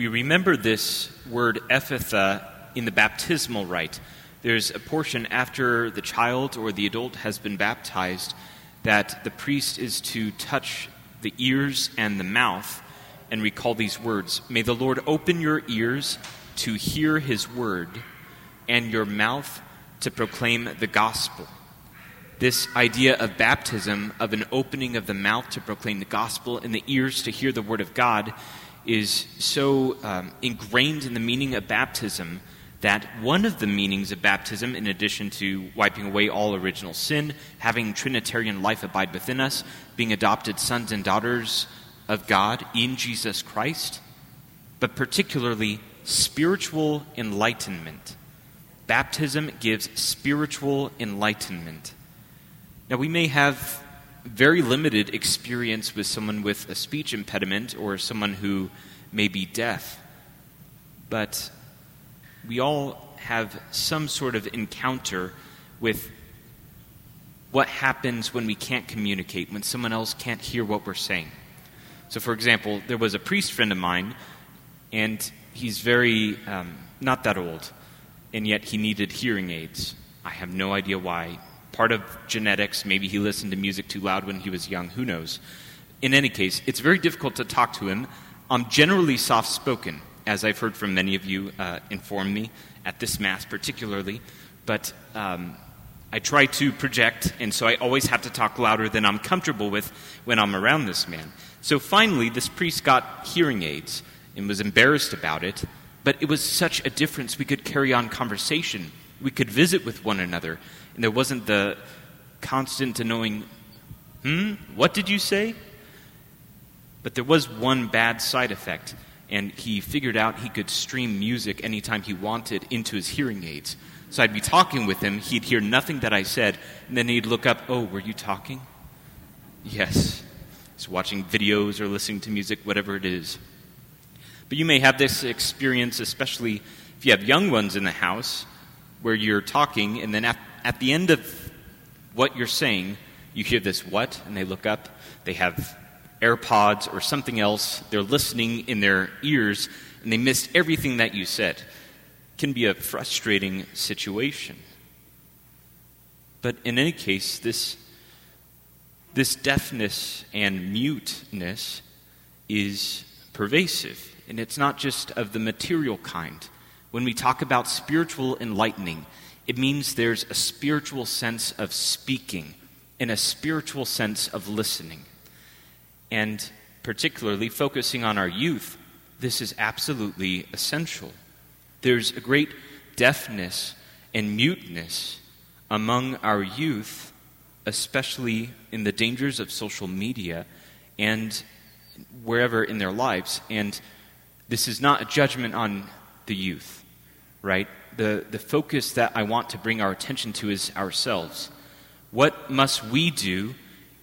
we remember this word ephatha in the baptismal rite. There's a portion after the child or the adult has been baptized that the priest is to touch the ears and the mouth and recall these words May the Lord open your ears to hear his word and your mouth to proclaim the gospel. This idea of baptism, of an opening of the mouth to proclaim the gospel and the ears to hear the word of God, is so um, ingrained in the meaning of baptism that one of the meanings of baptism, in addition to wiping away all original sin, having Trinitarian life abide within us, being adopted sons and daughters of God in Jesus Christ, but particularly spiritual enlightenment. Baptism gives spiritual enlightenment. Now, we may have very limited experience with someone with a speech impediment or someone who may be deaf, but we all have some sort of encounter with what happens when we can't communicate, when someone else can't hear what we're saying. So, for example, there was a priest friend of mine, and he's very, um, not that old, and yet he needed hearing aids. I have no idea why part of genetics. Maybe he listened to music too loud when he was young. Who knows? In any case, it's very difficult to talk to him. I'm generally soft spoken, as I've heard from many of you uh, inform me at this Mass, particularly. But um, I try to project, and so I always have to talk louder than I'm comfortable with when I'm around this man. So finally, this priest got hearing aids and was embarrassed about it, but it was such a difference. We could carry on conversation, we could visit with one another. There wasn't the constant annoying, hmm, what did you say? But there was one bad side effect, and he figured out he could stream music anytime he wanted into his hearing aids. So I'd be talking with him, he'd hear nothing that I said, and then he'd look up, oh, were you talking? Yes. He's watching videos or listening to music, whatever it is. But you may have this experience, especially if you have young ones in the house, where you're talking, and then after at the end of what you're saying, you hear this what, and they look up. They have AirPods or something else. They're listening in their ears, and they missed everything that you said. Can be a frustrating situation. But in any case, this, this deafness and muteness is pervasive, and it's not just of the material kind. When we talk about spiritual enlightening, it means there's a spiritual sense of speaking and a spiritual sense of listening. And particularly focusing on our youth, this is absolutely essential. There's a great deafness and muteness among our youth, especially in the dangers of social media and wherever in their lives. And this is not a judgment on the youth, right? the, the focus that I want to bring our attention to is ourselves. What must we do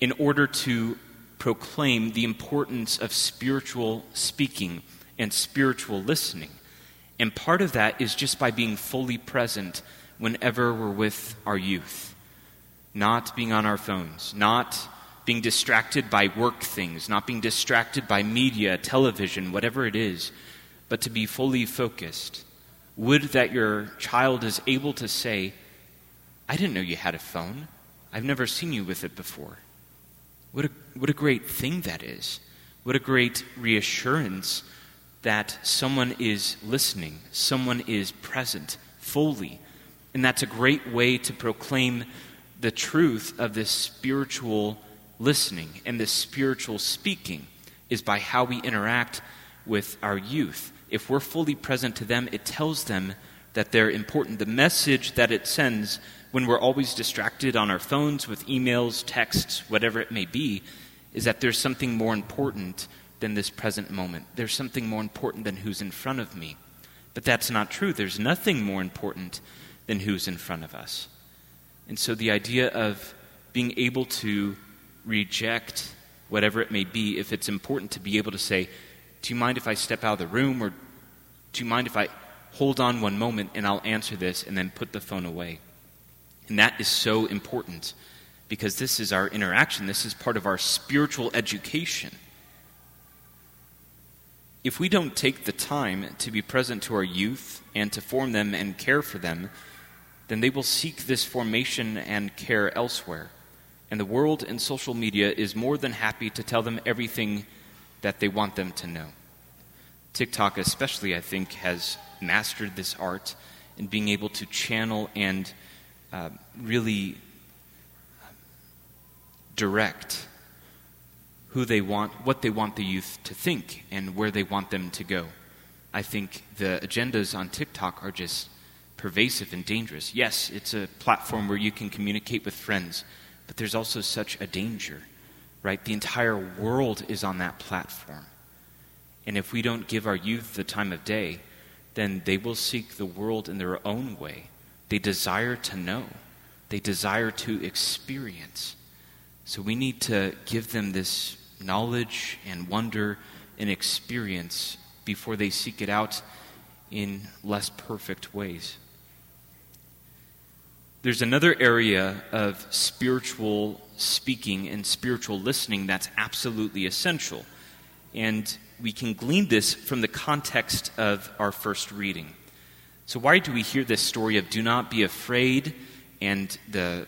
in order to proclaim the importance of spiritual speaking and spiritual listening? And part of that is just by being fully present whenever we're with our youth, not being on our phones, not being distracted by work things, not being distracted by media, television, whatever it is, but to be fully focused would that your child is able to say, I didn't know you had a phone. I've never seen you with it before. What a, what a great thing that is. What a great reassurance that someone is listening, someone is present fully. And that's a great way to proclaim the truth of this spiritual listening and this spiritual speaking is by how we interact with our youth if we're fully present to them, it tells them that they're important. The message that it sends when we're always distracted on our phones with emails, texts, whatever it may be, is that there's something more important than this present moment. There's something more important than who's in front of me. But that's not true. There's nothing more important than who's in front of us. And so the idea of being able to reject whatever it may be, if it's important to be able to say, do you mind if I step out of the room? Or do you mind if I hold on one moment and I'll answer this and then put the phone away? And that is so important because this is our interaction, this is part of our spiritual education. If we don't take the time to be present to our youth and to form them and care for them, then they will seek this formation and care elsewhere. And the world and social media is more than happy to tell them everything that they want them to know. TikTok, especially, I think, has mastered this art in being able to channel and uh, really direct who they want, what they want the youth to think, and where they want them to go. I think the agendas on TikTok are just pervasive and dangerous. Yes, it's a platform where you can communicate with friends, but there's also such a danger, right? The entire world is on that platform. And if we don't give our youth the time of day, then they will seek the world in their own way. They desire to know, they desire to experience. So we need to give them this knowledge and wonder and experience before they seek it out in less perfect ways. There's another area of spiritual speaking and spiritual listening that's absolutely essential. And we can glean this from the context of our first reading. So, why do we hear this story of do not be afraid, and the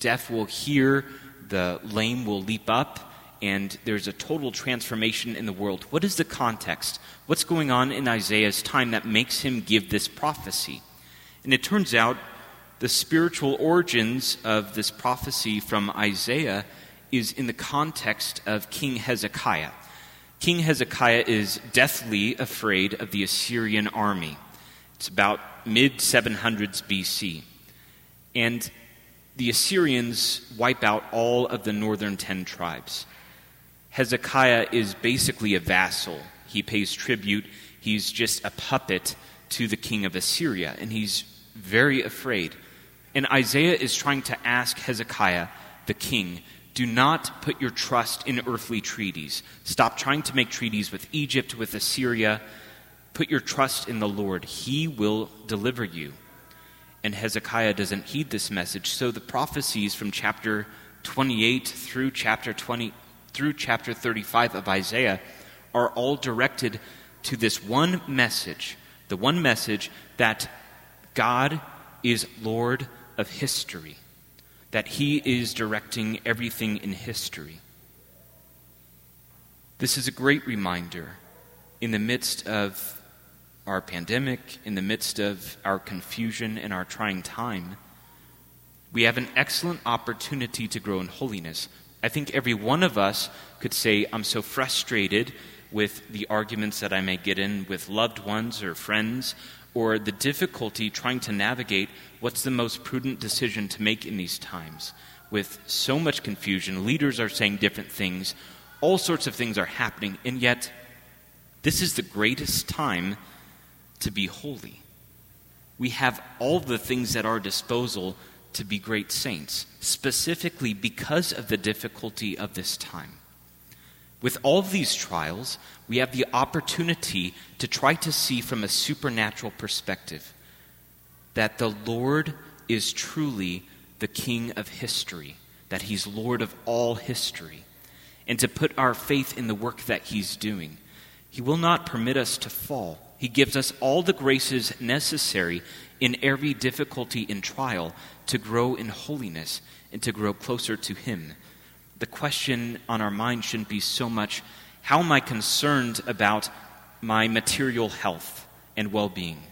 deaf will hear, the lame will leap up, and there's a total transformation in the world? What is the context? What's going on in Isaiah's time that makes him give this prophecy? And it turns out the spiritual origins of this prophecy from Isaiah is in the context of King Hezekiah. King Hezekiah is deathly afraid of the Assyrian army. It's about mid 700s BC. And the Assyrians wipe out all of the northern ten tribes. Hezekiah is basically a vassal. He pays tribute. He's just a puppet to the king of Assyria, and he's very afraid. And Isaiah is trying to ask Hezekiah, the king, do not put your trust in earthly treaties. Stop trying to make treaties with Egypt, with Assyria. Put your trust in the Lord. He will deliver you. And Hezekiah doesn't heed this message. So the prophecies from chapter 28 through chapter 20 through chapter 35 of Isaiah are all directed to this one message, the one message that God is Lord of history that He is directing everything in history. This is a great reminder in the midst of our pandemic, in the midst of our confusion and our trying time. We have an excellent opportunity to grow in holiness. I think every one of us could say, I'm so frustrated with the arguments that I may get in with loved ones or friends or the difficulty trying to navigate what's the most prudent decision to make in these times. With so much confusion, leaders are saying different things, all sorts of things are happening, and yet this is the greatest time to be holy. We have all the things at our disposal to be great saints, specifically because of the difficulty of this time. With all these trials, we have the opportunity to try to see from a supernatural perspective that the Lord is truly the King of history, that He's Lord of all history, and to put our faith in the work that He's doing. He will not permit us to fall. He gives us all the graces necessary in every difficulty and trial to grow in holiness and to grow closer to Him the question on our mind shouldn't be so much how am I concerned about my material health and well being?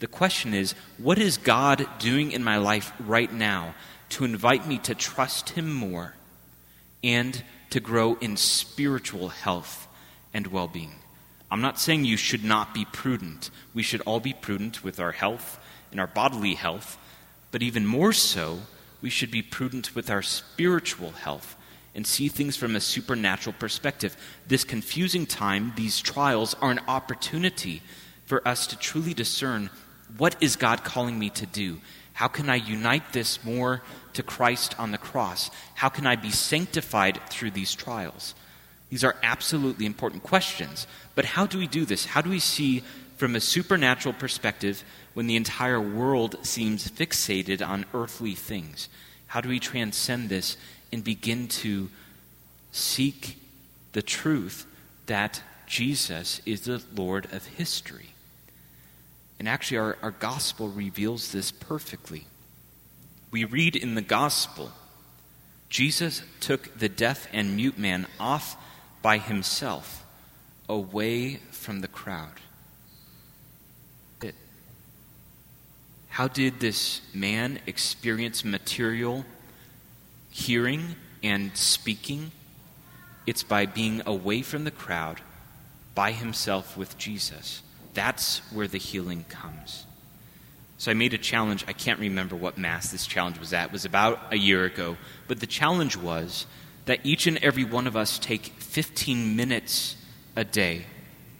The question is, what is God doing in my life right now to invite me to trust Him more and to grow in spiritual health and well being? I'm not saying you should not be prudent. We should all be prudent with our health and our bodily health, but even more so, we should be prudent with our spiritual health and see things from a supernatural perspective. This confusing time, these trials, are an opportunity for us to truly discern what is God calling me to do? How can I unite this more to Christ on the cross? How can I be sanctified through these trials? These are absolutely important questions. But how do we do this? How do we see from a supernatural perspective when the entire world seems fixated on earthly things? How do we transcend this and begin to seek the truth that Jesus is the Lord of history. And actually, our, our gospel reveals this perfectly. We read in the gospel Jesus took the deaf and mute man off by himself, away from the crowd. How did this man experience material hearing and speaking? It's by being away from the crowd, by himself with Jesus. That's where the healing comes. So I made a challenge. I can't remember what Mass this challenge was at. It was about a year ago. But the challenge was that each and every one of us take 15 minutes a day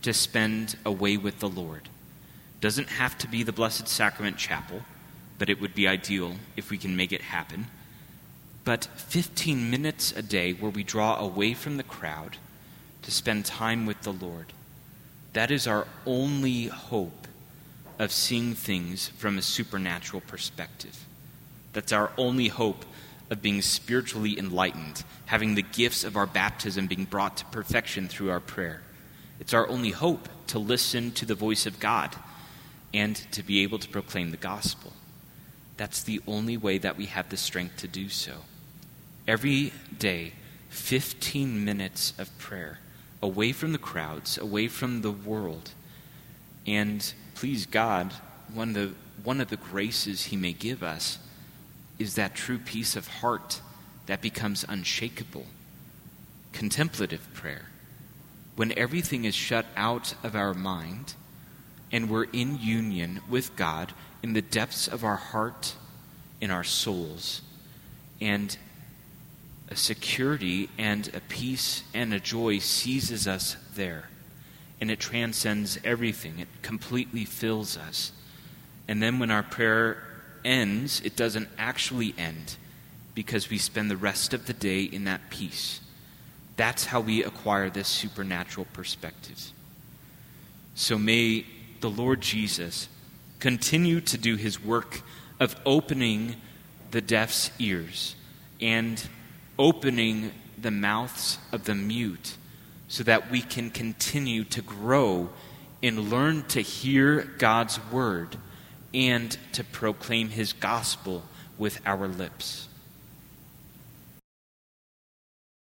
to spend away with the Lord. Doesn't have to be the Blessed Sacrament Chapel, but it would be ideal if we can make it happen. But 15 minutes a day where we draw away from the crowd to spend time with the Lord. That is our only hope of seeing things from a supernatural perspective. That's our only hope of being spiritually enlightened, having the gifts of our baptism being brought to perfection through our prayer. It's our only hope to listen to the voice of God and to be able to proclaim the gospel. That's the only way that we have the strength to do so. Every day, 15 minutes of prayer, away from the crowds, away from the world. And please God, one of the, one of the graces He may give us is that true peace of heart that becomes unshakable. Contemplative prayer. When everything is shut out of our mind, and we're in union with God in the depths of our heart, in our souls, and a security and a peace and a joy seizes us there. And it transcends everything, it completely fills us. And then when our prayer ends, it doesn't actually end because we spend the rest of the day in that peace. That's how we acquire this supernatural perspective. So may the Lord Jesus continue to do his work of opening the deaf's ears and opening the mouths of the mute so that we can continue to grow and learn to hear God's word and to proclaim his gospel with our lips.